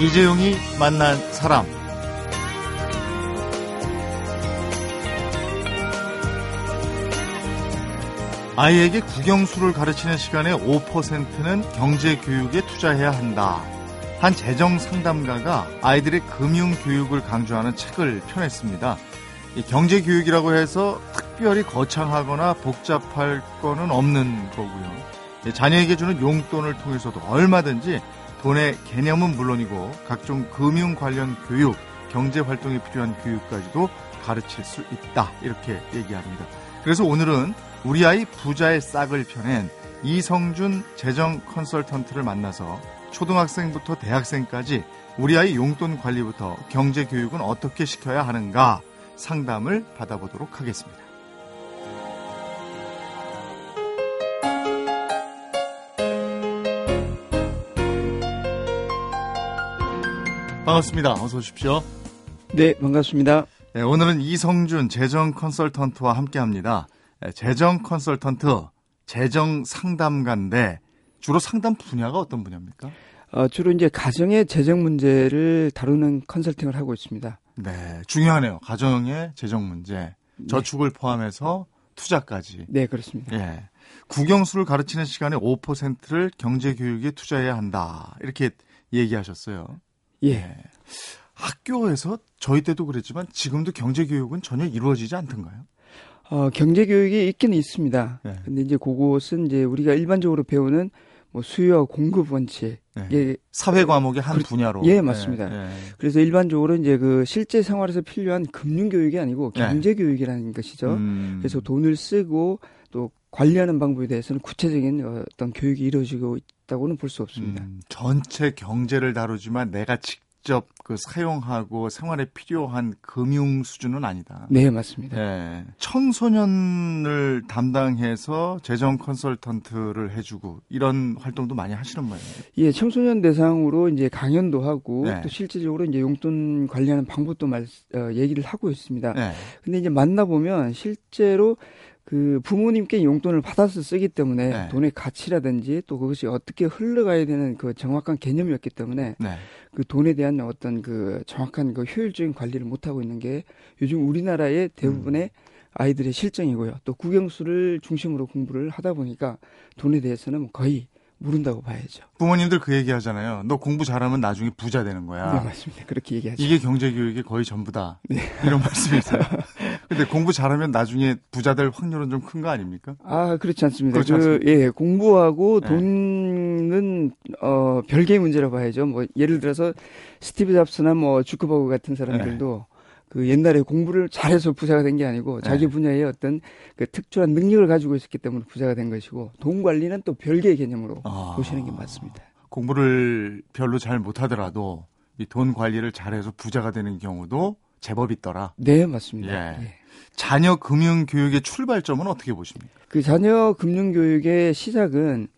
이재용이 만난 사람. 아이에게 국영수를 가르치는 시간의 5%는 경제 교육에 투자해야 한다. 한 재정 상담가가 아이들의 금융 교육을 강조하는 책을 펴냈습니다. 경제 교육이라고 해서 특별히 거창하거나 복잡할 거는 없는 거고요. 자녀에게 주는 용돈을 통해서도 얼마든지 돈의 개념은 물론이고 각종 금융 관련 교육, 경제 활동에 필요한 교육까지도 가르칠 수 있다. 이렇게 얘기합니다. 그래서 오늘은 우리 아이 부자의 싹을 펴낸 이성준 재정 컨설턴트를 만나서 초등학생부터 대학생까지 우리 아이 용돈 관리부터 경제 교육은 어떻게 시켜야 하는가 상담을 받아보도록 하겠습니다. 반갑습니다. 어서 오십시오. 네, 반갑습니다. 네, 오늘은 이성준 재정 컨설턴트와 함께 합니다. 네, 재정 컨설턴트, 재정 상담가인데 주로 상담 분야가 어떤 분야입니까? 어, 주로 이제 가정의 재정 문제를 다루는 컨설팅을 하고 있습니다. 네, 중요하네요. 가정의 재정 문제, 네. 저축을 네. 포함해서 투자까지. 네, 그렇습니다. 예. 국영수를 가르치는 시간에 5%를 경제 교육에 투자해야 한다. 이렇게 얘기하셨어요. 예. 네. 학교에서 저희 때도 그랬지만 지금도 경제 교육은 전혀 이루어지지 않던가요? 어, 경제 교육이 있기는 있습니다. 네. 근데 이제 그것은 이제 우리가 일반적으로 배우는 뭐 수요 공급 원칙 네. 예, 사회 과목의 한 그, 분야로 예 맞습니다. 네. 그래서 일반적으로 이제 그 실제 생활에서 필요한 금융 교육이 아니고 네. 경제 교육이라는 것이죠. 음. 그래서 돈을 쓰고 또 관리하는 방법에 대해서는 구체적인 어떤 교육이 이루어지고 있다고는 볼 수 없습니다. 음, 전체 경제를 다루지만 내가 직 직접 그 사용하고 생활에 필요한 금융 수준은 아니다. 네, 맞습니다. 네. 청소년을 담당해서 재정 컨설턴트를 해주고 이런 활동도 많이 하시는 모양이에요. 예, 청소년 대상으로 이제 강연도 하고 네. 또 실질적으로 이제 용돈 관리하는 방법도 말, 어, 얘기를 하고 있습니다. 네. 근데 이제 만나보면 실제로 그 부모님께 용돈을 받아서 쓰기 때문에 네. 돈의 가치라든지 또 그것이 어떻게 흘러가야 되는 그 정확한 개념이었기 때문에 네. 그 돈에 대한 어떤 그 정확한 그 효율적인 관리를 못 하고 있는 게 요즘 우리나라의 대부분의 음. 아이들의 실정이고요. 또 국영수를 중심으로 공부를 하다 보니까 돈에 대해서는 거의 모른다고 봐야죠. 부모님들 그 얘기 하잖아요. 너 공부 잘하면 나중에 부자 되는 거야. 네, 맞습니다. 그렇게 얘기하죠. 이게 경제 교육의 거의 전부다. 네. 이런 말씀이세요. 근데 공부 잘하면 나중에 부자 될 확률은 좀 큰 거 아닙니까? 아, 그렇지 않습니다. 그렇지 그, 않습니까? 예, 공부하고 네. 돈은 어 별개의 문제라고 봐야죠. 뭐 예를 들어서 스티브 잡스나 뭐 주크버그 같은 사람들도 네. 그 옛날에 공부를 잘해서 부자가 된 게 아니고 네. 자기 분야의 어떤 그 특출한 능력을 가지고 있었기 때문에 부자가 된 것이고 돈 관리는 또 별개의 개념으로 아, 보시는 게 맞습니다. 공부를 별로 잘 못하더라도 이 돈 관리를 잘해서 부자가 되는 경우도 제법 있더라. 네, 맞습니다. 예. 예. 자녀 금융 교육의 출발점은 어떻게 보십니까? 그 자녀 금융 교육의 시작은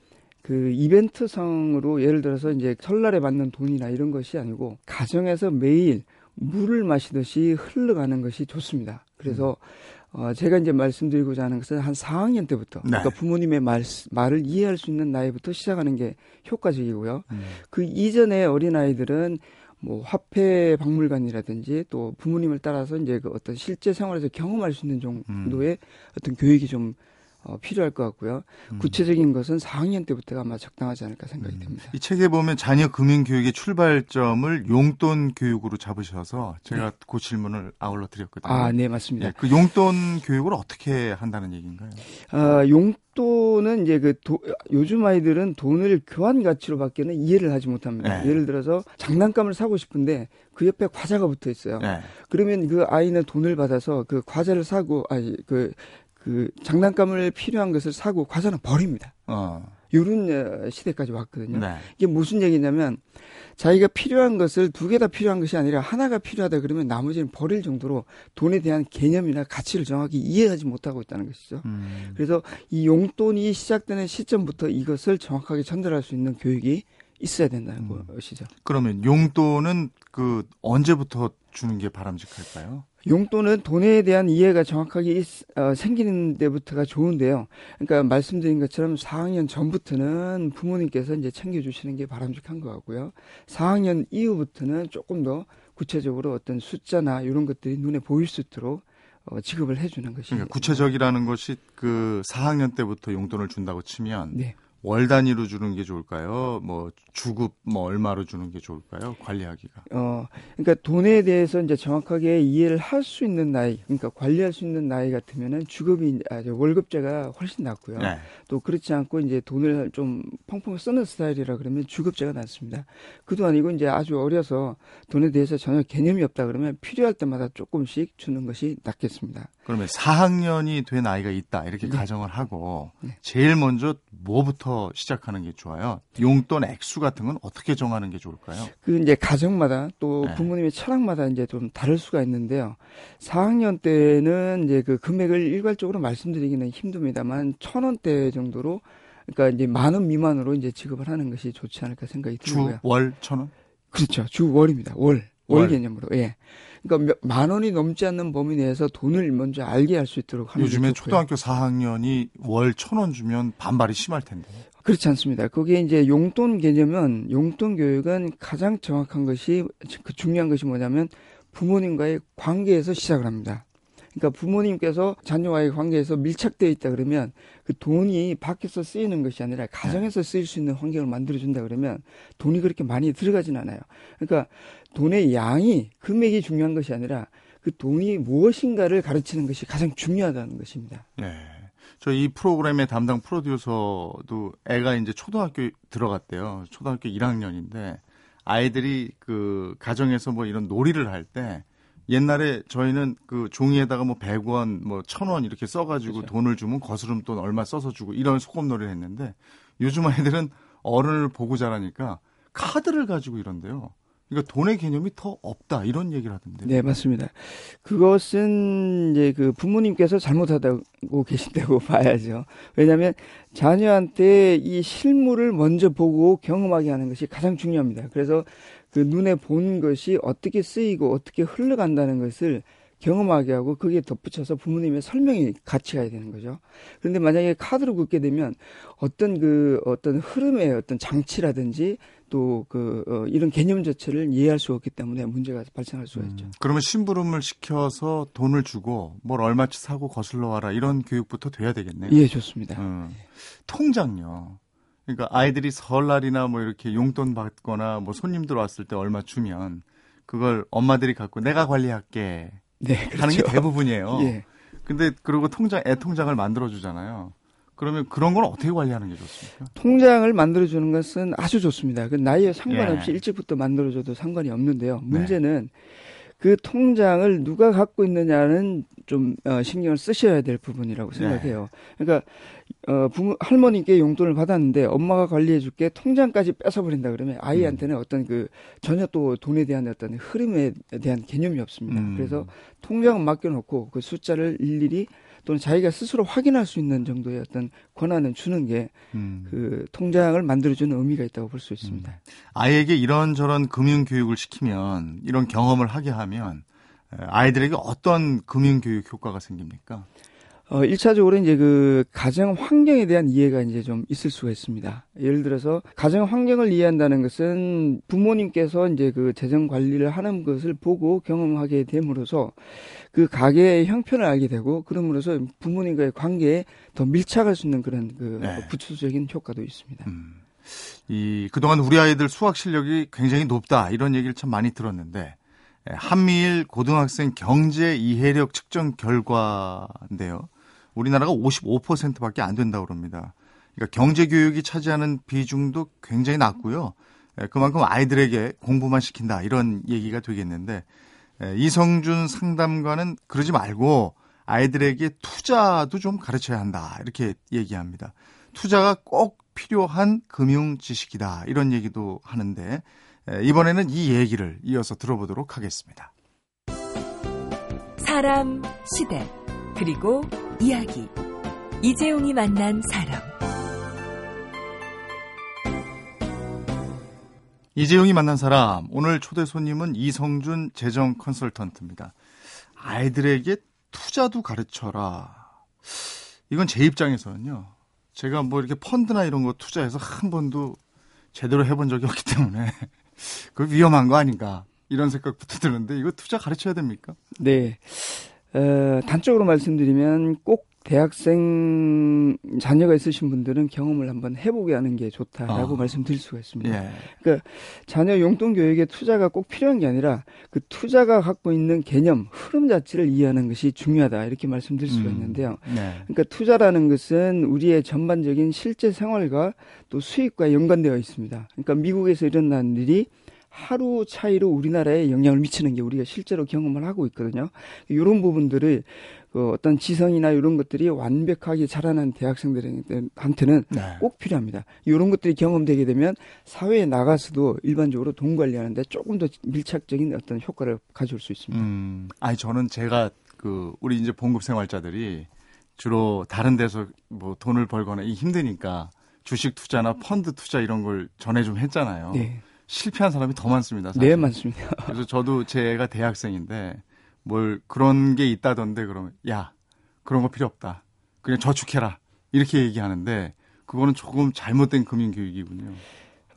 그 이벤트성으로 예를 들어서 이제 설날에 받는 돈이나 이런 것이 아니고 가정에서 매일 물을 마시듯이 흘러가는 것이 좋습니다. 그래서 음. 어, 제가 이제 말씀드리고자 하는 것은 한 4학년 때부터 네. 그러니까 부모님의 말, 말을 이해할 수 있는 나이부터 시작하는 게 효과적이고요. 음. 그 이전에 어린 아이들은 뭐 화폐 박물관이라든지 또 부모님을 따라서 이제 그 어떤 실제 생활에서 경험할 수 있는 정도의 음. 어떤 교육이 좀 어, 필요할 것 같고요. 음. 구체적인 것은 4학년 때부터가 아마 적당하지 않을까 생각이 음. 됩니다. 이 책에 보면 자녀 금융 교육의 출발점을 용돈 교육으로 잡으셔서 제가 네. 그 질문을 아울러 드렸거든요. 아, 네, 맞습니다. 네, 그 용돈 교육을 어떻게 한다는 얘기인가요? 아, 용돈은 이제 그 도, 요즘 아이들은 돈을 교환 가치로 받기는 이해를 하지 못합니다. 네. 예를 들어서 장난감을 사고 싶은데 그 옆에 과자가 붙어 있어요. 네. 그러면 그 아이는 돈을 받아서 그 과자를 사고 아니 그 그 장난감을 필요한 것을 사고 과자는 버립니다. 어. 이런 어, 시대까지 왔거든요. 네. 이게 무슨 얘기냐면 자기가 필요한 것을 두 개 다 필요한 것이 아니라 하나가 필요하다 그러면 나머지는 버릴 정도로 돈에 대한 개념이나 가치를 정확히 이해하지 못하고 있다는 것이죠. 음. 그래서 이 용돈이 시작되는 시점부터 이것을 정확하게 전달할 수 있는 교육이 있어야 된다는 음. 것이죠. 그러면 용돈은 그 언제부터 주는 게 바람직할까요? 용돈은 돈에 대한 이해가 정확하게 있, 어, 생기는 데부터가 좋은데요. 그러니까 말씀드린 것처럼 4학년 전부터는 부모님께서 이제 챙겨주시는 게 바람직한 것 같고요. 4학년 이후부터는 조금 더 구체적으로 어떤 숫자나 이런 것들이 눈에 보일 수 있도록 어, 지급을 해주는 것이 그러니까 구체적이라는 것이 그 4학년 때부터 용돈을 준다고 치면 네. 월 단위로 주는 게 좋을까요? 뭐 주급 뭐 얼마로 주는 게 좋을까요? 관리하기가. 어, 그러니까 돈에 대해서 이제 정확하게 이해를 할 수 있는 나이, 그러니까 관리할 수 있는 나이 같으면은 주급이 아, 저 월급제가 훨씬 낫고요. 네. 또 그렇지 않고 이제 돈을 좀 펑펑 쓰는 스타일이라 그러면 주급제가 낫습니다. 그도 아니고 이제 아주 어려서 돈에 대해서 전혀 개념이 없다 그러면 필요할 때마다 조금씩 주는 것이 낫겠습니다. 그러면 4학년이 된 아이가 있다 이렇게 네. 가정을 하고 네. 제일 먼저 뭐부터 시작하는 게 좋아요? 용돈 액수 같은 건 어떻게 정하는 게 좋을까요? 그 이제 가정마다 또 네. 부모님의 철학마다 이제 좀 다를 수가 있는데요. 4학년 때는 이제 그 금액을 일괄적으로 말씀드리기는 힘듭니다만 천 원대 정도로 그러니까 이제 만 원 미만으로 이제 지급을 하는 것이 좋지 않을까 생각이 들고요. 주월 천 원? 그렇죠. 주 월입니다. 월. 월, 월. 개념으로. 예. 그러니까 몇- 만 원이 넘지 않는 범위 내에서 돈을 먼저 알게 할 수 있도록 하는 요즘에. 초등학교 4학년이 월 천 원 주면 반발이 심할 텐데. 그렇지 않습니다. 그게 이제 용돈 개념은 용돈 교육은 가장 정확한 것이 그 중요한 것이 뭐냐면 부모님과의 관계에서 시작을 합니다. 그러니까 부모님께서 자녀와의 관계에서 밀착되어 있다 그러면 그 돈이 밖에서 쓰이는 것이 아니라 가정에서 쓰일 수 있는 환경을 만들어 준다 그러면 돈이 그렇게 많이 들어가진 않아요. 그러니까 돈의 양이 금액이 중요한 것이 아니라 그 돈이 무엇인가를 가르치는 것이 가장 중요하다는 것입니다. 네. 저이 프로그램의 담당 프로듀서도 애가 이제 초등학교 들어갔대요. 초등학교 1학년인데 아이들이 그 가정에서 뭐 이런 놀이를 할 때 옛날에 저희는 그 종이에다가 뭐 100원, 뭐 1000원 이렇게 써가지고 그렇죠. 돈을 주면 거스름 돈 얼마 써서 주고 이런 소꿉놀이를 했는데 요즘 아이들은 어른을 보고 자라니까 카드를 가지고 이런데요. 그러니까 돈의 개념이 더 없다 이런 얘기를 하던데. 네, 맞습니다. 그것은 이제 그 부모님께서 잘못하고 계신다고 봐야죠. 왜냐하면 자녀한테 이 실물을 먼저 보고 경험하게 하는 것이 가장 중요합니다. 그래서 그 눈에 본 것이 어떻게 쓰이고 어떻게 흘러간다는 것을 경험하게 하고 거기에 덧붙여서 부모님의 설명이 같이 가야 되는 거죠. 그런데 만약에 카드로 긋게 되면 어떤 그 어떤 흐름의 어떤 장치라든지 또그 이런 개념 자체를 이해할 수 없기 때문에 문제가 발생할 수가 있죠. 음, 그러면 심부름을 시켜서 돈을 주고 뭘 얼마치 사고 거슬러 와라 이런 교육부터 돼야 되겠네요. 예, 좋습니다. 음, 통장요. 그러니까 아이들이 설날이나 뭐 이렇게 용돈 받거나 뭐 손님들 왔을 때 얼마 주면 그걸 엄마들이 갖고 내가 관리할게 네, 하는 게 그렇죠. 대부분이에요. 예. 근데 그리고 통장 애 통장을 만들어 주잖아요. 그러면 그런 건 어떻게 관리하는 게 좋습니까? 통장을 만들어 주는 것은 아주 좋습니다. 그 나이에 상관없이 예. 일찍부터 만들어 줘도 상관이 없는데요. 문제는 그 통장을 누가 갖고 있느냐는 좀 어, 신경을 쓰셔야 될 부분이라고 생각해요. 그러니까 어, 부모 할머니께 용돈을 받았는데 엄마가 관리해줄게 통장까지 뺏어버린다 그러면 아이한테는 어떤 그 전혀 또 돈에 대한 어떤 흐름에 대한 개념이 없습니다. 음. 그래서 통장은 맡겨놓고 그 숫자를 일일이 또는 자기가 스스로 확인할 수 있는 정도의 어떤 권한을 주는 게 음. 그 통장을 만들어주는 의미가 있다고 볼 수 있습니다. 아이에게 이런저런 금융 교육을 시키면 이런 경험을 하게 하면 에, 아이들에게 어떤 금융 교육 효과가 생깁니까? 어, 1차적으로 이제 그 가정 환경에 대한 이해가 이제 좀 있을 수가 있습니다. 예를 들어서 가정 환경을 이해한다는 것은 부모님께서 이제 그 재정 관리를 하는 것을 보고 경험하게 됨으로써 그 가게의 형편을 알게 되고 그럼으로써 부모님과의 관계에 더 밀착할 수 있는 그런 그 네. 부수적인 효과도 있습니다. 음. 이 그동안 우리 아이들 수학 실력이 굉장히 높다 이런 얘기를 참 많이 들었는데 에, 한미일 고등학생 경제 이해력 측정 결과인데요. 우리나라가 55%밖에 안 된다고 그럽니다. 그러니까 경제 교육이 차지하는 비중도 굉장히 낮고요. 에, 그만큼 아이들에게 공부만 시킨다 이런 얘기가 되겠는데 에, 이성준 상담가는 그러지 말고 아이들에게 투자도 좀 가르쳐야 한다 이렇게 얘기합니다. 투자가 꼭 필요한 금융 지식이다 이런 얘기도 하는데 에, 이번에는 이 얘기를 이어서 들어보도록 하겠습니다. 사람, 시대, 그리고 이야기. 이재용이 만난 사람. 이재용이 만난 사람 오늘 초대 손님은 이성준 재정 컨설턴트입니다. 아이들에게 투자도 가르쳐라. 이건 제 입장에서는요. 제가 뭐 이렇게 펀드나 이런 거 투자해서 한 번도 제대로 해본 적이 없기 때문에 그 위험한 거 아닌가 이런 생각부터 드는데 이거 투자 가르쳐야 됩니까? 네. 어, 단적으로 말씀드리면 꼭 대학생 자녀가 있으신 분들은 경험을 한번 해보게 하는 게 좋다라고 어. 말씀드릴 수가 있습니다. 예. 자녀 용돈 교육에 투자가 꼭 필요한 게 아니라 그 투자가 갖고 있는 개념, 흐름 자체를 이해하는 것이 중요하다 이렇게 말씀드릴 수가 음. 있는데요. 네. 그러니까 투자라는 것은 우리의 전반적인 실제 생활과 또 수익과 연관되어 있습니다. 그러니까 미국에서 일어나는 일이 하루 차이로 우리나라에 영향을 미치는 게 우리가 실제로 경험을 하고 있거든요. 이런 부분들을 그 어떤 지성이나 이런 것들이 완벽하게 자라난 대학생들한테는 네. 꼭 필요합니다. 이런 것들이 경험되게 되면 사회에 나가서도 일반적으로 돈 관리하는데 조금 더 밀착적인 어떤 효과를 가져올 수 있습니다. 음, 아니 저는 제가 그 우리 이제 봉급 생활자들이 주로 다른 데서 뭐 돈을 벌거나 이 힘드니까 주식 투자나 펀드 투자 이런 걸 전에 좀 했잖아요. 네, 실패한 사람이 더 많습니다. 사실. 네 맞습니다. 그래서 저도 제 애가 대학생인데 뭘 그런 게 있다던데 그러면 야 그런 거 필요 없다. 그냥 저축해라 이렇게 얘기하는데 그거는 조금 잘못된 금융 교육이군요.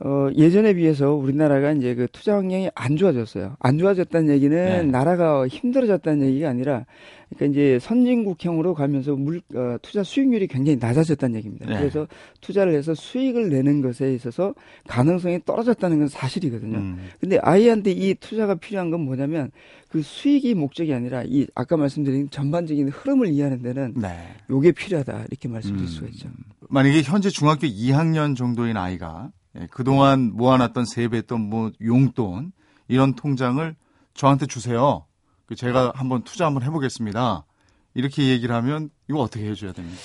어, 예전에 비해서 우리나라가 이제 그 투자 환경이 안 좋아졌어요. 안 좋아졌다는 얘기는 네. 나라가 힘들어졌다는 얘기가 아니라, 그러니까 이제 선진국형으로 가면서 물, 어, 투자 수익률이 굉장히 낮아졌다는 얘기입니다. 네. 그래서 투자를 해서 수익을 내는 것에 있어서 가능성이 떨어졌다는 건 사실이거든요. 음, 근데 아이한테 이 투자가 필요한 건 뭐냐면 그 수익이 목적이 아니라 이 아까 말씀드린 전반적인 흐름을 이해하는 데는 네. 요게 필요하다 이렇게 말씀드릴 음. 수가 있죠. 만약에 현재 중학교 2학년 정도인 아이가 예, 그동안 모아놨던 세뱃돈, 뭐 용돈 이런 통장을 저한테 주세요. 그 제가 한번 투자 한번 해보겠습니다. 이렇게 얘기를 하면 이거 어떻게 해줘야 됩니까?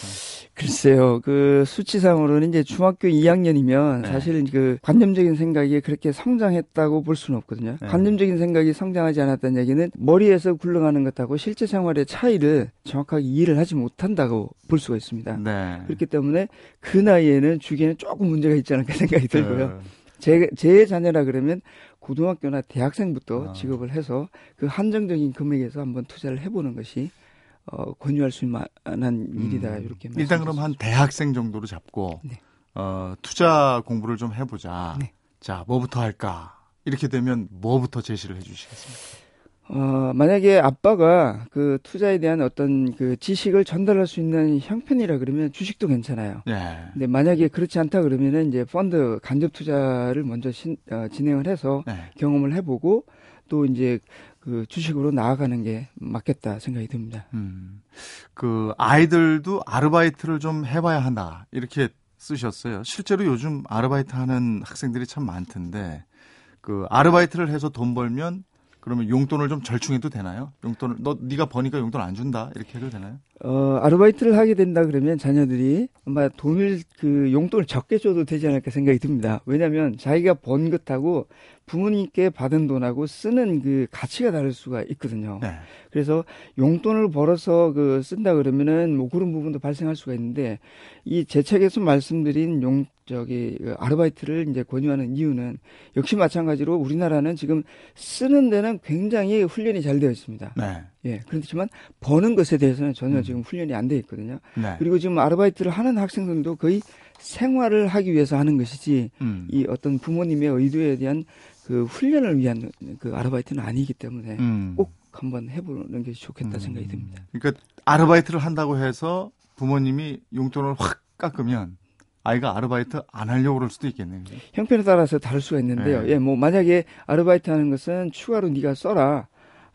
글쎄요, 그 수치상으로는 이제 중학교 2학년이면 네. 사실 그 관념적인 생각이 그렇게 성장했다고 볼 수는 없거든요. 네. 관념적인 생각이 성장하지 않았다는 얘기는 머리에서 굴러가는 것하고 실제 생활의 차이를 정확하게 이해를 하지 못한다고 볼 수가 있습니다. 네. 그렇기 때문에 그 나이에는 주기에는 조금 문제가 있지 않을까 생각이 들고요. 어, 제, 제 자녀라 그러면 고등학교나 대학생부터 아. 지급을 해서 그 한정적인 금액에서 한번 투자를 해보는 것이 어, 권유할 수 있는 만한 일이다 이렇게 음. 일단 그럼 한 대학생 정도로 잡고 네. 어, 투자 공부를 좀 해보자. 네. 자, 뭐부터 할까? 이렇게 되면 뭐부터 제시를 해주시겠습니까? 어, 만약에 아빠가 그 투자에 대한 어떤 그 지식을 전달할 수 있는 형편이라 그러면 주식도 괜찮아요. 네. 근데 만약에 그렇지 않다 그러면은 이제 펀드 간접 투자를 먼저 신- 어, 진행을 해서 네. 경험을 해보고 또 이제 그 주식으로 나아가는 게 맞겠다 생각이 듭니다. 음, 그 아이들도 아르바이트를 좀 해봐야 한다 이렇게 쓰셨어요. 실제로 요즘 아르바이트 하는 학생들이 참 많던데 그 아르바이트를 해서 돈 벌면 그러면 용돈을 좀 절충해도 되나요? 용돈을 너 네가 버니까 용돈 안 준다 이렇게 해도 되나요? 어, 아르바이트를 하게 된다 그러면 자녀들이 아마 돈을 그 용돈을 적게 줘도 되지 않을까 생각이 듭니다. 왜냐하면 자기가 번 것하고 부모님께 받은 돈하고 쓰는 그 가치가 다를 수가 있거든요. 네. 그래서 용돈을 벌어서 그 쓴다 그러면은 뭐 그런 부분도 발생할 수가 있는데 이 제 책에서 말씀드린 용 저기 그 아르바이트를 이제 권유하는 이유는 역시 마찬가지로 우리나라는 지금 쓰는 데는 굉장히 훈련이 잘 되어 있습니다. 네. 예. 그렇지만 버는 것에 대해서는 전혀 음. 지금 훈련이 안 돼 있거든요. 네. 그리고 지금 아르바이트를 하는 학생들도 거의 생활을 하기 위해서 하는 것이지 음. 이 어떤 부모님의 의도에 대한 그 훈련을 위한 그 아르바이트는 아니기 때문에 음. 꼭 한번 해보는 게 좋겠다 음. 생각이 듭니다. 그러니까 아르바이트를 한다고 해서 부모님이 용돈을 확 깎으면 아이가 아르바이트 안 하려고 그럴 수도 있겠네요. 형편에 따라서 다를 수가 있는데요. 네. 예, 뭐 만약에 아르바이트 하는 것은 추가로 네가 써라.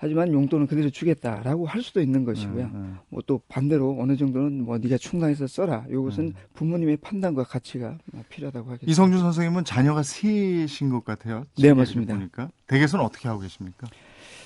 하지만 용돈은 그대로 주겠다라고 할 수도 있는 것이고요. 음, 음. 뭐또 반대로 어느 정도는 뭐 네가 충당해서 써라. 이것은 음. 부모님의 판단과 가치가 필요하다고 하겠습니다. 이성준 선생님은 자녀가 셋인 것 같아요. 네, 맞습니다. 보니까 댁에서는 어떻게 하고 계십니까?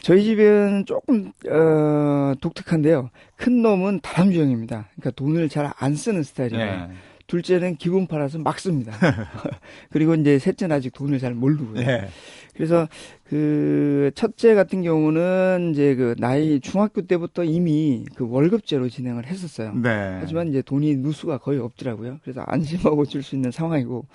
저희 집은 조금 어, 독특한데요. 큰 놈은 다람쥐형입니다. 그러니까 돈을 잘 안 쓰는 스타일이에요. 네. 둘째는 기분 팔아서 막 씁니다. 그리고 이제 셋째는 아직 돈을 잘 모르고요. 네. 그래서 그 첫째 같은 경우는 이제 그 나이 중학교 때부터 이미 그 월급제로 진행을 했었어요. 네. 하지만 이제 돈이 누수가 거의 없더라고요. 그래서 안심하고 줄 수 있는 상황이고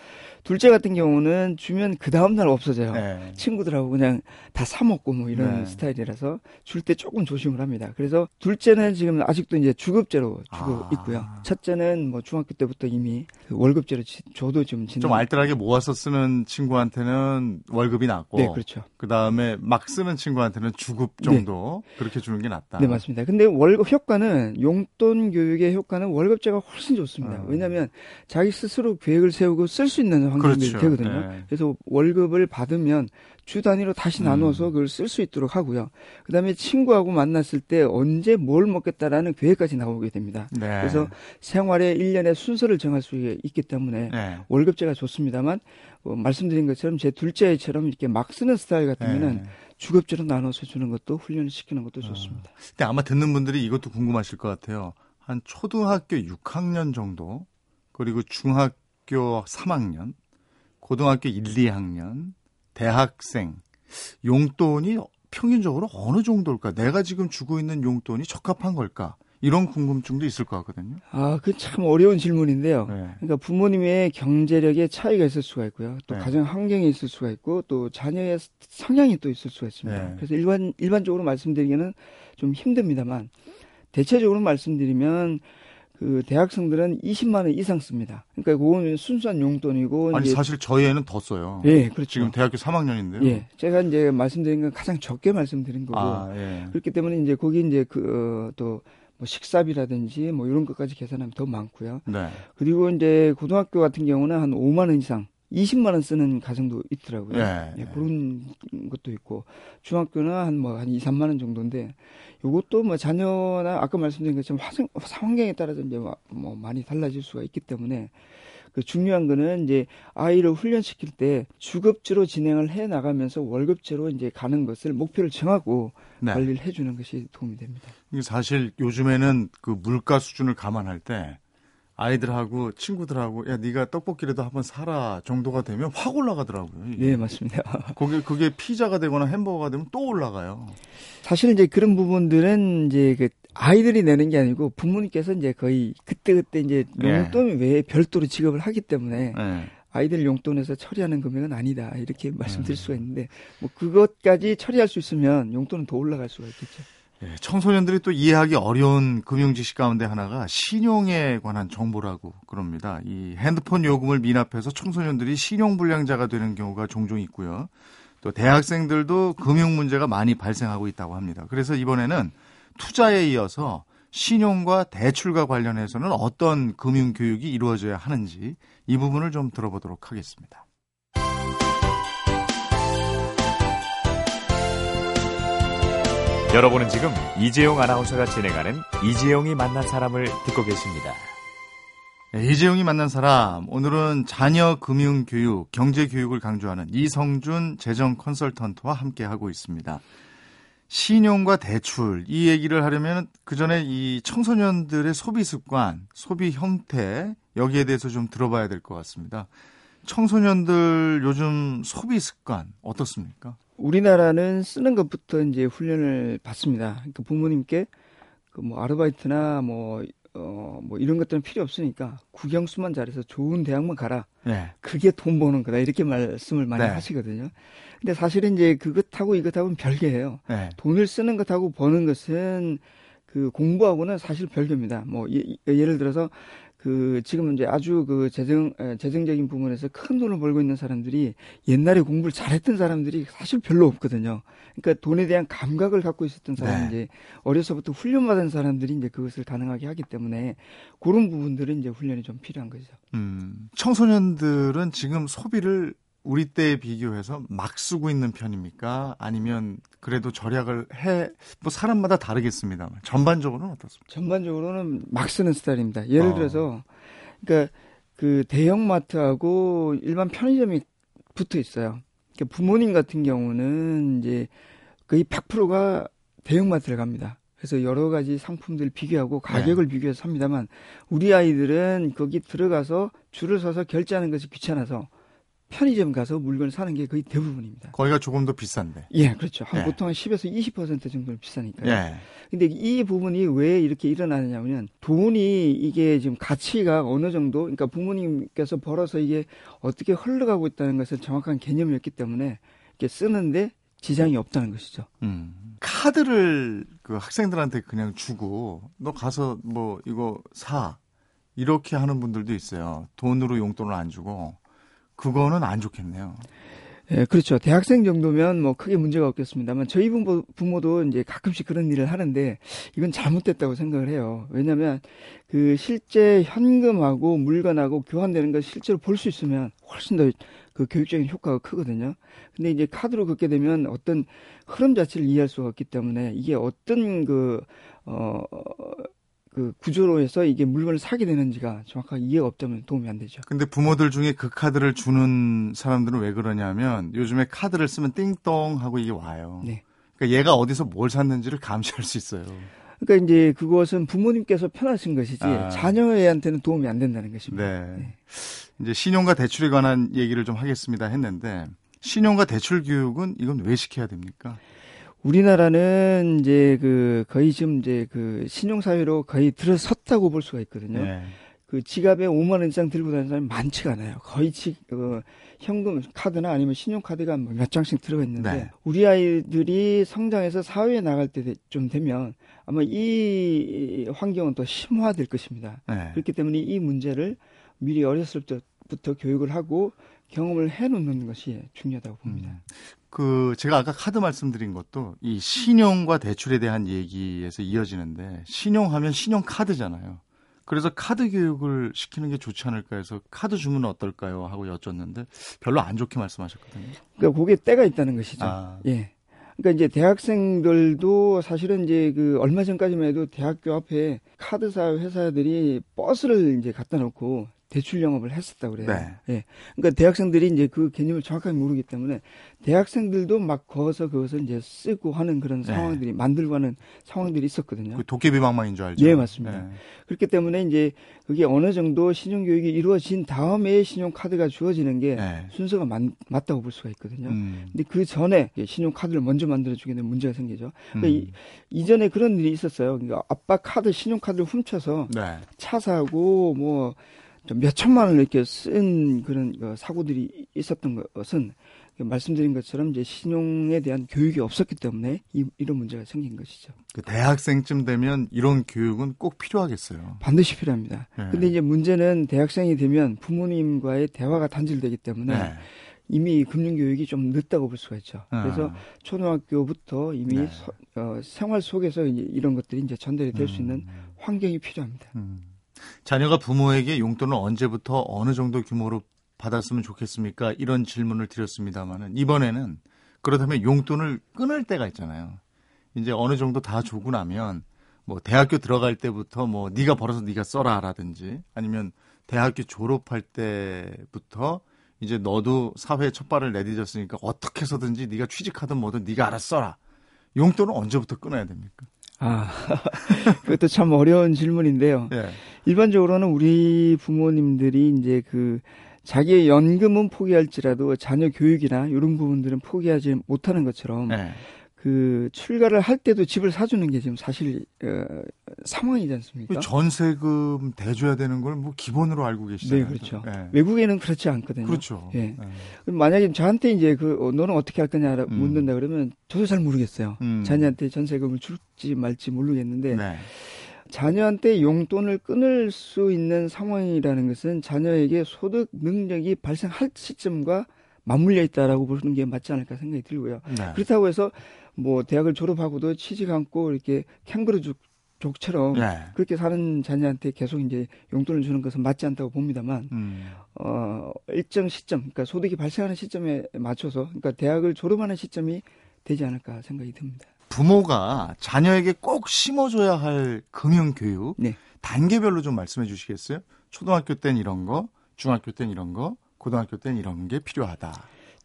둘째 같은 경우는 주면 그 다음 날 없어져요. 네. 친구들하고 그냥 다 사먹고 뭐 이런 네. 스타일이라서 줄 때 조금 조심을 합니다. 그래서 둘째는 지금 아직도 이제 주급제로 주고 아. 있고요. 첫째는 뭐 중학교 때부터 이미 그 월급제로 지- 저도 좀 진행. 좀 알뜰하게 모아서 쓰는 친구한테는 월급이 낮고 네, 그렇죠. 그 다음에 막 쓰는 친구한테는 주급 정도 그렇게 주는 게 낫다. 네, 맞습니다. 근데 월급 효과는 용돈 교육의 효과는 월급제가 훨씬 좋습니다. 음. 왜냐하면 자기 스스로 계획을 세우고 쓸 수 있는 환경이 그렇죠. 되거든요. 네. 그래서 월급을 받으면 주 단위로 다시 음. 나눠서 그걸 쓸 수 있도록 하고요. 그다음에 친구하고 만났을 때 언제 뭘 먹겠다라는 계획까지 나오게 됩니다. 네. 그래서 생활의 일련의 순서를 정할 수 있기 때문에 네. 월급제가 좋습니다만 어, 말씀드린 것처럼 제 둘째처럼 이렇게 막 쓰는 스타일 같으면은 네. 주급제로 나눠서 주는 것도 훈련을 시키는 것도 좋습니다. 근데 아마 듣는 분들이 이것도 궁금하실 것 같아요. 한 초등학교 6학년 정도, 그리고 중학교 3학년, 고등학교 1, 2학년, 대학생, 용돈이 평균적으로 어느 정도일까? 내가 지금 주고 있는 용돈이 적합한 걸까? 이런 궁금증도 있을 것 같거든요. 아, 그 참 어려운 질문인데요. 네. 그러니까 부모님의 경제력의 차이가 있을 수가 있고요. 또 네. 가정 환경이 있을 수가 있고 또 자녀의 성향이 또 있을 수가 있습니다. 네. 그래서 일반 일반적으로 말씀드리기는 좀 힘듭니다만 대체적으로 말씀드리면 그 대학생들은 20만 원 이상 씁니다. 그러니까 그거는 순수한 용돈이고 아니, 사실 저희 애는 더 써요. 예, 그렇죠. 지금 대학교 3학년인데요. 예, 제가 이제 말씀드린 건 가장 적게 말씀드린 거고 아, 예. 그렇기 때문에 이제 거기 이제 그또뭐 식사비라든지 뭐 이런 것까지 계산하면 더 많고요. 네. 그리고 이제 고등학교 같은 경우는 한 5만 원 이상, 20만 원 쓰는 가정도 있더라고요. 예. 예, 그런 것도 있고 중학교는 한 뭐한 2, 3만 원 정도인데 요것도 뭐 자녀나 아까 말씀드린 것처럼 화성, 환경에 따라서 이제 뭐- 뭐 많이 달라질 수가 있기 때문에 그 중요한 거는 이제 아이를 훈련시킬 때 주급제로 진행을 해 나가면서 월급제로 이제 가는 것을 목표를 정하고 네. 관리를 해 주는 것이 도움이 됩니다. 사실 요즘에는 그 물가 수준을 감안할 때 아이들하고 친구들하고 야 네가 떡볶이라도 한번 사라 정도가 되면 확 올라가더라고요. 이게. 네, 맞습니다. 그게 그게 피자가 되거나 햄버거가 되면 또 올라가요. 사실 이제 그런 부분들은 이제 그 아이들이 내는 게 아니고 부모님께서 이제 거의 그때 그때 이제 예. 용돈 외에 별도로 지급을 하기 때문에 네. 아이들 용돈에서 처리하는 금액은 아니다. 이렇게 말씀드릴 음. 수가 있는데 뭐 그것까지 처리할 수 있으면 용돈은 더 올라갈 수가 있겠죠. 예, 청소년들이 또 이해하기 어려운 금융 지식 가운데 하나가 신용에 관한 정보라고 그럽니다. 이 핸드폰 요금을 미납해서 청소년들이 신용 불량자가 되는 경우가 종종 있고요. 또 대학생들도 금융 문제가 많이 발생하고 있다고 합니다. 그래서 이번에는 투자에 이어서 신용과 대출과 관련해서는 어떤 금융 교육이 이루어져야 하는지 이 부분을 좀 들어보도록 하겠습니다. 여러분은 지금 이재용 아나운서가 진행하는 이재용이 만난 사람을 듣고 계십니다. 네, 이재용이 만난 사람 오늘은 자녀 금융 교육, 경제 교육을 강조하는 이성준 재정 컨설턴트와 함께 하고 있습니다. 신용과 대출 이 얘기를 하려면 그 전에 이 청소년들의 소비 습관, 소비 형태 여기에 대해서 좀 들어봐야 될 것 같습니다. 청소년들 요즘 소비 습관 어떻습니까? 우리나라는 쓰는 것부터 이제 훈련을 받습니다. 그러니까 부모님께 그 뭐 아르바이트나 뭐, 어, 뭐 이런 것들은 필요 없으니까 국영수만 잘해서 좋은 대학만 가라. 네. 그게 돈 버는 거다. 이렇게 말씀을 많이 네. 하시거든요. 근데 사실은 이제 그것하고 이것하고는 별개예요. 네. 돈을 쓰는 것하고 버는 것은 그 공부하고는 사실 별개입니다. 뭐 예, 예를 들어서 그 지금 이제 아주 그 재정 에, 재정적인 부분에서 큰 돈을 벌고 있는 사람들이 옛날에 공부를 잘했던 사람들이 사실 별로 없거든요. 그러니까 돈에 대한 감각을 갖고 있었던 사람이 네. 이제 어려서부터 훈련받은 사람들이 이제 그것을 가능하게 하기 때문에 그런 부분들은 이제 훈련이 좀 필요한 거죠. 음, 청소년들은 지금 소비를 우리 때에 비교해서 막 쓰고 있는 편입니까? 아니면 그래도 절약을 해, 뭐 사람마다 다르겠습니다만 전반적으로는 어떻습니까? 전반적으로는 막 쓰는 스타일입니다. 예를 어. 들어서 그러니까 그 대형마트하고 일반 편의점이 붙어 있어요. 그러니까 부모님 같은 경우는 이제 거의 100%가 대형마트를 갑니다. 그래서 여러 가지 상품들 비교하고 가격을 비교해서 삽니다만 우리 아이들은 거기 들어가서 줄을 서서 결제하는 것이 귀찮아서 편의점 가서 물건을 사는 게 거의 대부분입니다. 거기가 조금 더 비싼데. 예, 그렇죠. 한 예. 보통 한 10에서 20% 정도는 비싸니까요. 예. 근데 이 부분이 왜 이렇게 일어나느냐면 돈이 이게 지금 가치가 어느 정도 그러니까 부모님께서 벌어서 이게 어떻게 흘러가고 있다는 것을 정확한 개념이 없기 때문에 이렇게 쓰는데 지장이 없다는 것이죠. 음. 카드를 그 학생들한테 그냥 주고 너 가서 뭐 이거 사 이렇게 하는 분들도 있어요. 돈으로 용돈을 안 주고 그거는 안 좋겠네요. 예, 그렇죠. 대학생 정도면 뭐 크게 문제가 없겠습니다만 저희 부모, 부모도 이제 가끔씩 그런 일을 하는데 이건 잘못됐다고 생각을 해요. 왜냐하면 그 실제 현금하고 물건하고 교환되는 걸 실제로 볼 수 있으면 훨씬 더 그 교육적인 효과가 크거든요. 근데 이제 카드로 긋게 되면 어떤 흐름 자체를 이해할 수가 없기 때문에 이게 어떤 그, 어, 그 구조로 해서 이게 물건을 사게 되는지가 정확하게 이해가 없다면 도움이 안 되죠. 근데 부모들 중에 그 카드를 주는 사람들은 왜 그러냐면 요즘에 카드를 쓰면 띵동 하고 이게 와요. 네. 그러니까 얘가 어디서 뭘 샀는지를 감시할 수 있어요. 그러니까 이제 그것은 부모님께서 편하신 것이지 아. 자녀애한테는 도움이 안 된다는 것입니다. 네. 네. 이제 신용과 대출에 관한 얘기를 좀 하겠습니다 했는데 신용과 대출 교육은 이건 왜 시켜야 됩니까? 우리나라는 이제 그 거의 지금 이제 그 신용 사회로 거의 들어섰다고 볼 수가 있거든요. 네. 그 지갑에 5만 원 이상 들고 다니는 사람이 많지가 않아요. 거의 지, 어, 현금 카드나 아니면 신용 카드가 뭐몇 장씩 들어가 있는데 네. 우리 아이들이 성장해서 사회에 나갈 때 좀 되면 아마 이 환경은 더 심화될 것입니다. 네. 그렇기 때문에 이 문제를 미리 어렸을 때부터 교육을 하고 경험을 해놓는 것이 중요하다고 봅니다. 음. 그 제가 아까 카드 말씀드린 것도 이 신용과 대출에 대한 얘기에서 이어지는데 신용하면 신용 카드잖아요. 그래서 카드 교육을 시키는 게 좋지 않을까 해서 카드 주면 어떨까요 하고 여쭸는데 별로 안 좋게 말씀하셨거든요. 그러니까 그게 때가 있다는 것이죠. 아. 예. 그러니까 이제 대학생들도 사실은 이제 그 얼마 전까지만 해도 대학교 앞에 카드사 회사들이 버스를 이제 갖다 놓고 대출 영업을 했었다고 그래요. 네. 예. 그러니까 대학생들이 이제 그 개념을 정확하게 모르기 때문에 대학생들도 막 거기서 그것을 이제 쓰고 하는 그런 네. 상황들이 만들고 하는 상황들이 있었거든요. 그 도깨비 방망인 줄 알죠? 예, 맞습니다. 네. 그렇기 때문에 이제 그게 어느 정도 신용 교육이 이루어진 다음에 신용 카드가 주어지는 게 네. 순서가 맞, 맞다고 볼 수가 있거든요. 음. 근데 그 전에 신용 카드를 먼저 만들어 주게 되면 문제가 생기죠. 그러니까 음. 이, 이전에 그런 일이 있었어요. 그러니까 아빠 카드 신용 카드를 훔쳐서 네. 차 사고 뭐 몇 천만 원을 이렇게 쓴 그런 그 사고들이 있었던 것은 말씀드린 것처럼 이제 신용에 대한 교육이 없었기 때문에 이, 이런 문제가 생긴 것이죠. 그 대학생쯤 되면 이런 교육은 꼭 필요하겠어요. 반드시 필요합니다. 네. 근데 이제 문제는 대학생이 되면 부모님과의 대화가 단절되기 때문에 네. 이미 금융교육이 좀 늦다고 볼 수가 있죠. 그래서 아. 초등학교부터 이미 네. 서- 어, 생활 속에서 이런 것들이 이제 전달이 될수 음. 있는 환경이 필요합니다. 음. 자녀가 부모에게 용돈을 언제부터 어느 정도 규모로 받았으면 좋겠습니까? 이런 질문을 드렸습니다만은 이번에는 그렇다면 용돈을 끊을 때가 있잖아요. 이제 어느 정도 다 주고 나면 뭐 대학교 들어갈 때부터 뭐 네가 벌어서 네가 써라라든지 아니면 대학교 졸업할 때부터 이제 너도 사회에 첫 발을 내디뎠으니까 어떻게 해서든지 네가 취직하든 뭐든 네가 알아서 써라. 용돈은 언제부터 끊어야 됩니까? 아, 그것도 참 어려운 질문인데요. 예. 일반적으로는 우리 부모님들이 이제 그 자기의 연금은 포기할지라도 자녀 교육이나 이런 부분들은 포기하지 못하는 것처럼 예. 그 출가를 할 때도 집을 사주는 게 지금 사실 어, 상황이지 않습니까? 그 전세금 대줘야 되는 걸 뭐 기본으로 알고 계시잖아요. 네, 그렇죠. 예. 외국에는 그렇지 않거든요. 그렇죠. 예. 예. 그럼 만약에 저한테 이제 그 어, 너는 어떻게 할 거냐 음. 묻는다 그러면 저도 잘 모르겠어요. 음. 자녀한테 전세금을 줄지 말지 모르겠는데 네. 자녀한테 용돈을 끊을 수 있는 상황이라는 것은 자녀에게 소득 능력이 발생할 시점과 맞물려 있다라고 보는 게 맞지 않을까 생각이 들고요. 네. 그렇다고 해서 뭐 대학을 졸업하고도 취직 않고 이렇게 캥거루족처럼 네. 그렇게 사는 자녀한테 계속 이제 용돈을 주는 것은 맞지 않다고 봅니다만 음. 어 일정 시점 그러니까 소득이 발생하는 시점에 맞춰서 그러니까 대학을 졸업하는 시점이 되지 않을까 생각이 듭니다. 부모가 자녀에게 꼭 심어줘야 할 금융 교육 네. 단계별로 좀 말씀해 주시겠어요? 초등학교 땐 이런 거, 중학교 땐 이런 거, 고등학교 땐 이런 게 필요하다.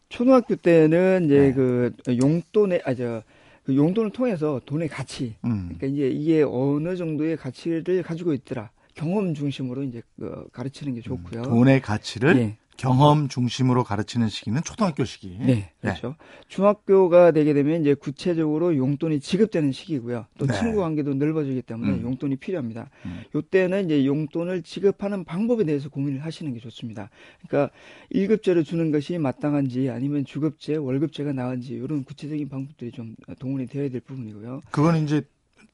초등학교 때는 이제 네. 그 용돈의 아저 그 용돈을 통해서 돈의 가치 음. 그러니까 이제 이게 어느 정도의 가치를 가지고 있더라 경험 중심으로 이제 그 가르치는 게 좋고요. 돈의 가치를 예. 경험 중심으로 가르치는 시기는 초등학교 시기. 네, 그렇죠. 중학교가 되게 되면 이제 구체적으로 용돈이 지급되는 시기고요. 또 네. 친구 관계도 넓어지기 때문에 음. 용돈이 필요합니다. 음. 요때는 이제 용돈을 지급하는 방법에 대해서 고민을 하시는 게 좋습니다. 그러니까 1급제로 주는 것이 마땅한지 아니면 주급제, 월급제가 나은지 이런 구체적인 방법들이 좀 동원이 되어야 될 부분이고요. 그건 이제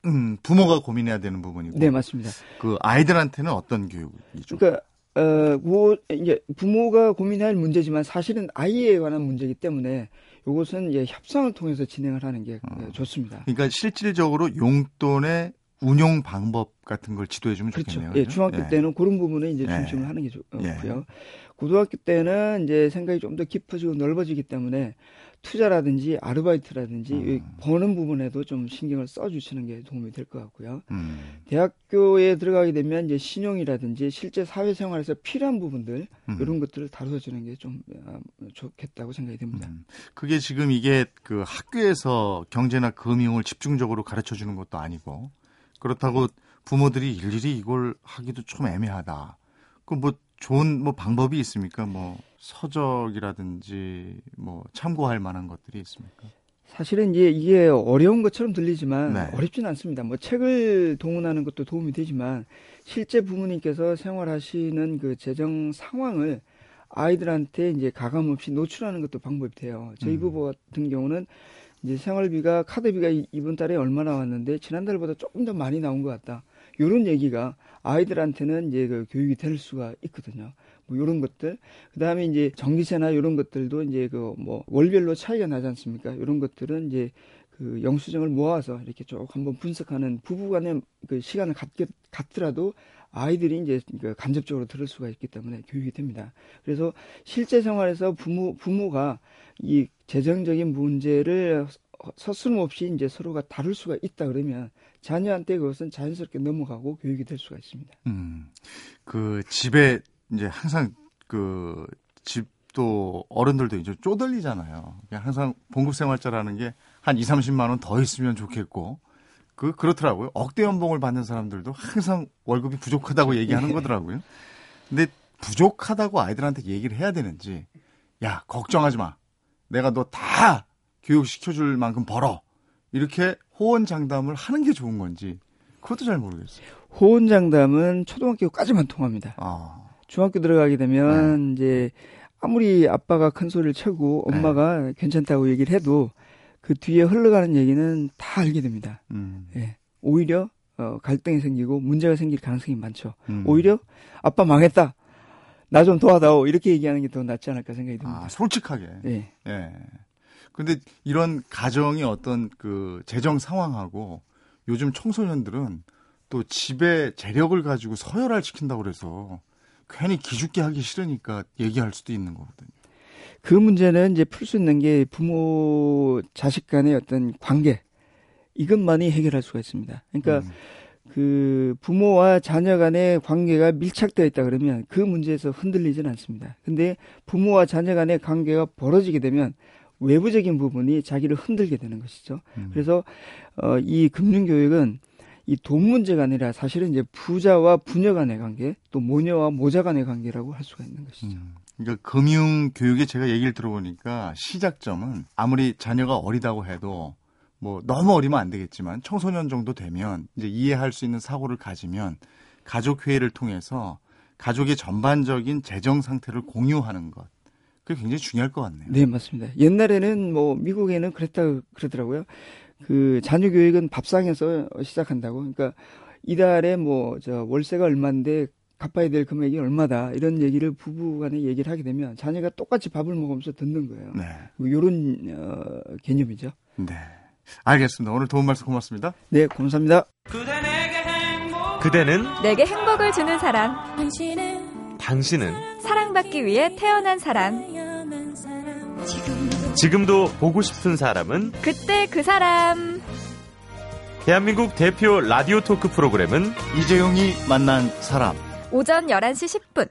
음, 부모가 고민해야 되는 부분이고. 네, 맞습니다. 그 아이들한테는 어떤 교육이죠? 그러니까 어, 그 이제 부모가 고민할 문제지만 사실은 아이에 관한 문제이기 때문에 이것은 이제 협상을 통해서 진행을 하는 게 어. 어, 좋습니다. 그러니까 실질적으로 용돈의 운용 방법 같은 걸 지도해 주면 그렇죠. 좋겠네요. 예? 중학교 예. 때는 그런 부분에 이제 예. 중심을 하는 게 좋고요. 예. 고등학교 때는 이제 생각이 좀 더 깊어지고 넓어지기 때문에 투자라든지 아르바이트라든지 음. 이 버는 부분에도 좀 신경을 써주시는 게 도움이 될 것 같고요. 음. 대학교에 들어가게 되면 이제 신용이라든지 실제 사회생활에서 필요한 부분들 음. 이런 것들을 다뤄주는 게 좀 좋겠다고 생각이 됩니다. 음. 그게 지금 이게 그 학교에서 경제나 금융을 집중적으로 가르쳐 주는 것도 아니고 그렇다고 부모들이 일일이 이걸 하기도 좀 애매하다. 그 뭐 좋은 뭐 방법이 있습니까? 뭐 서적이라든지 뭐 참고할 만한 것들이 있습니까? 사실은 이제 이게 어려운 것처럼 들리지만 네. 어렵지는 않습니다. 뭐 책을 동원하는 것도 도움이 되지만 실제 부모님께서 생활하시는 그 재정 상황을 아이들한테 이제 가감 없이 노출하는 것도 방법이 돼요. 저희 음. 부부 같은 경우는 이제 생활비가 카드비가 이- 이번 달에 얼마 나왔는데 지난달보다 조금 더 많이 나온 것 같다. 이런 얘기가 아이들한테는 이제 그 교육이 될 수가 있거든요. 뭐 이런 것들. 그다음에 이제 전기세나 이런 것들도 이제 그 뭐 월별로 차이가 나지 않습니까? 이런 것들은 이제 그 영수증을 모아서 이렇게 쭉 한번 분석하는 부부간의 그 시간을 갖, 갖더라도 아이들이 이제 그 간접적으로 들을 수가 있기 때문에 교육이 됩니다. 그래서 실제 생활에서 부모 부모가 이 재정적인 문제를 서슴없이 이제 서로가 다룰 수가 있다 그러면 자녀한테 그것은 자연스럽게 넘어가고 교육이 될 수가 있습니다. 음. 그 집에 이제 항상 그 집도 어른들도 이제 쪼들리잖아요. 그냥 항상 봉급 생활자라는 게 한 2, 30만 원 더 있으면 좋겠고 그 그렇더라고요. 억대 연봉을 받는 사람들도 항상 월급이 부족하다고 얘기하는 거더라고요. 근데 부족하다고 아이들한테 얘기를 해야 되는지 야, 걱정하지 마. 내가 너 다 교육 시켜 줄 만큼 벌어. 이렇게 호언장담을 하는 게 좋은 건지 그것도 잘 모르겠어요. 호언장담은 초등학교까지만 통합니다. 아. 중학교 들어가게 되면 이제 아무리 아빠가 큰 소리를 쳐고 엄마가 괜찮다고 얘기를 해도 그 뒤에 흘러가는 얘기는 다 알게 됩니다. 음. 예. 오히려 어, 갈등이 생기고 문제가 생길 가능성이 많죠. 음. 오히려 아빠 망했다. 나 좀 도와다오. 이렇게 얘기하는 게 더 낫지 않을까 생각이 듭니다. 아, 솔직하게. 예. 예. 근데 이런 가정의 어떤 그 재정 상황하고 요즘 청소년들은 또 집에 재력을 가지고 서열을 시킨다고 그래서 괜히 기죽게 하기 싫으니까 얘기할 수도 있는 거거든요. 그 문제는 이제 풀 수 있는 게 부모 자식 간의 어떤 관계 이것만이 해결할 수가 있습니다. 그러니까 음. 그 부모와 자녀 간의 관계가 밀착되어 있다 그러면 그 문제에서 흔들리지는 않습니다. 근데 부모와 자녀 간의 관계가 벌어지게 되면 외부적인 부분이 자기를 흔들게 되는 것이죠. 음. 그래서 어, 이 금융 교육은 이 돈 문제가 아니라 사실은 이제 부자와 부녀 간의 관계, 또 모녀와 모자 간의 관계라고 할 수가 있는 것이죠. 음. 그러니까 금융 교육에 제가 얘기를 들어보니까 시작점은 아무리 자녀가 어리다고 해도 뭐 너무 어리면 안 되겠지만 청소년 정도 되면 이제 이해할 수 있는 사고를 가지면 가족 회의를 통해서 가족의 전반적인 재정 상태를 공유하는 것. 그게 굉장히 중요할 것 같네요. 네, 맞습니다. 옛날에는 뭐 미국에는 그랬다 그러더라고요. 그 자녀 교육은 밥상에서 시작한다고. 그러니까 이달에 뭐 저 월세가 얼마인데 갚아야 될 금액이 얼마다 이런 얘기를 부부간에 얘기를 하게 되면 자녀가 똑같이 밥을 먹으면서 듣는 거예요. 네. 뭐 이런 어, 개념이죠. 네. 알겠습니다. 오늘 도움 말씀 고맙습니다. 네, 감사합니다. 그대는 내게 행복을 주는 사람, 당신은 사랑받기 위해 태어난 사람, 지금도 보고 싶은 사람은 그때 그 사람. 대한민국 대표 라디오 토크 프로그램은 이재용이 만난 사람. 오전 11시 10분.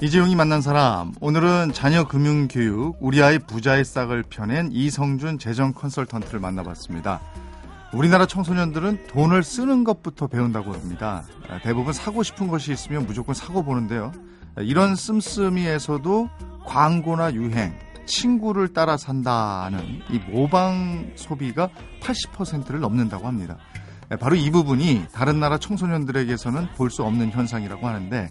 이재용이 만난 사람. 오늘은 자녀 금융 교육, 우리 아이 부자의 싹을 펴낸 이성준 재정 컨설턴트를 만나봤습니다. 우리나라 청소년들은 돈을 쓰는 것부터 배운다고 합니다. 아, 대부분 사고 싶은 것이 있으면 무조건 사고 보는데요. 아, 이런 씀씀이에서도 광고나 유행, 친구를 따라 산다는 이 모방 소비가 80%를 넘는다고 합니다. 에, 바로 이 부분이 다른 나라 청소년들에게서는 볼 수 없는 현상이라고 하는데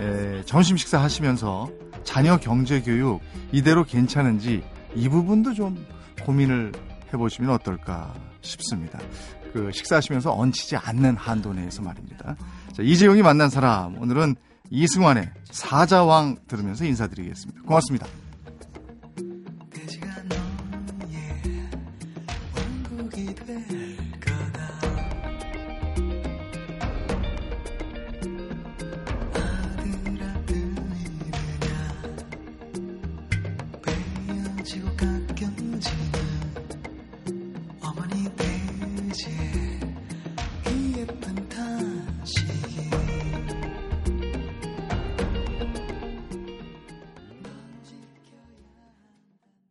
에, 점심 식사 하시면서 자녀 경제 교육 이대로 괜찮은지 이 부분도 좀 고민을 해보시면 어떨까 싶습니다. 그 식사하시면서 얹히지 않는 한도 내에서 말입니다. 자, 이재용이 만난 사람 오늘은 이승환의 사자왕 들으면서 인사드리겠습니다. 고맙습니다.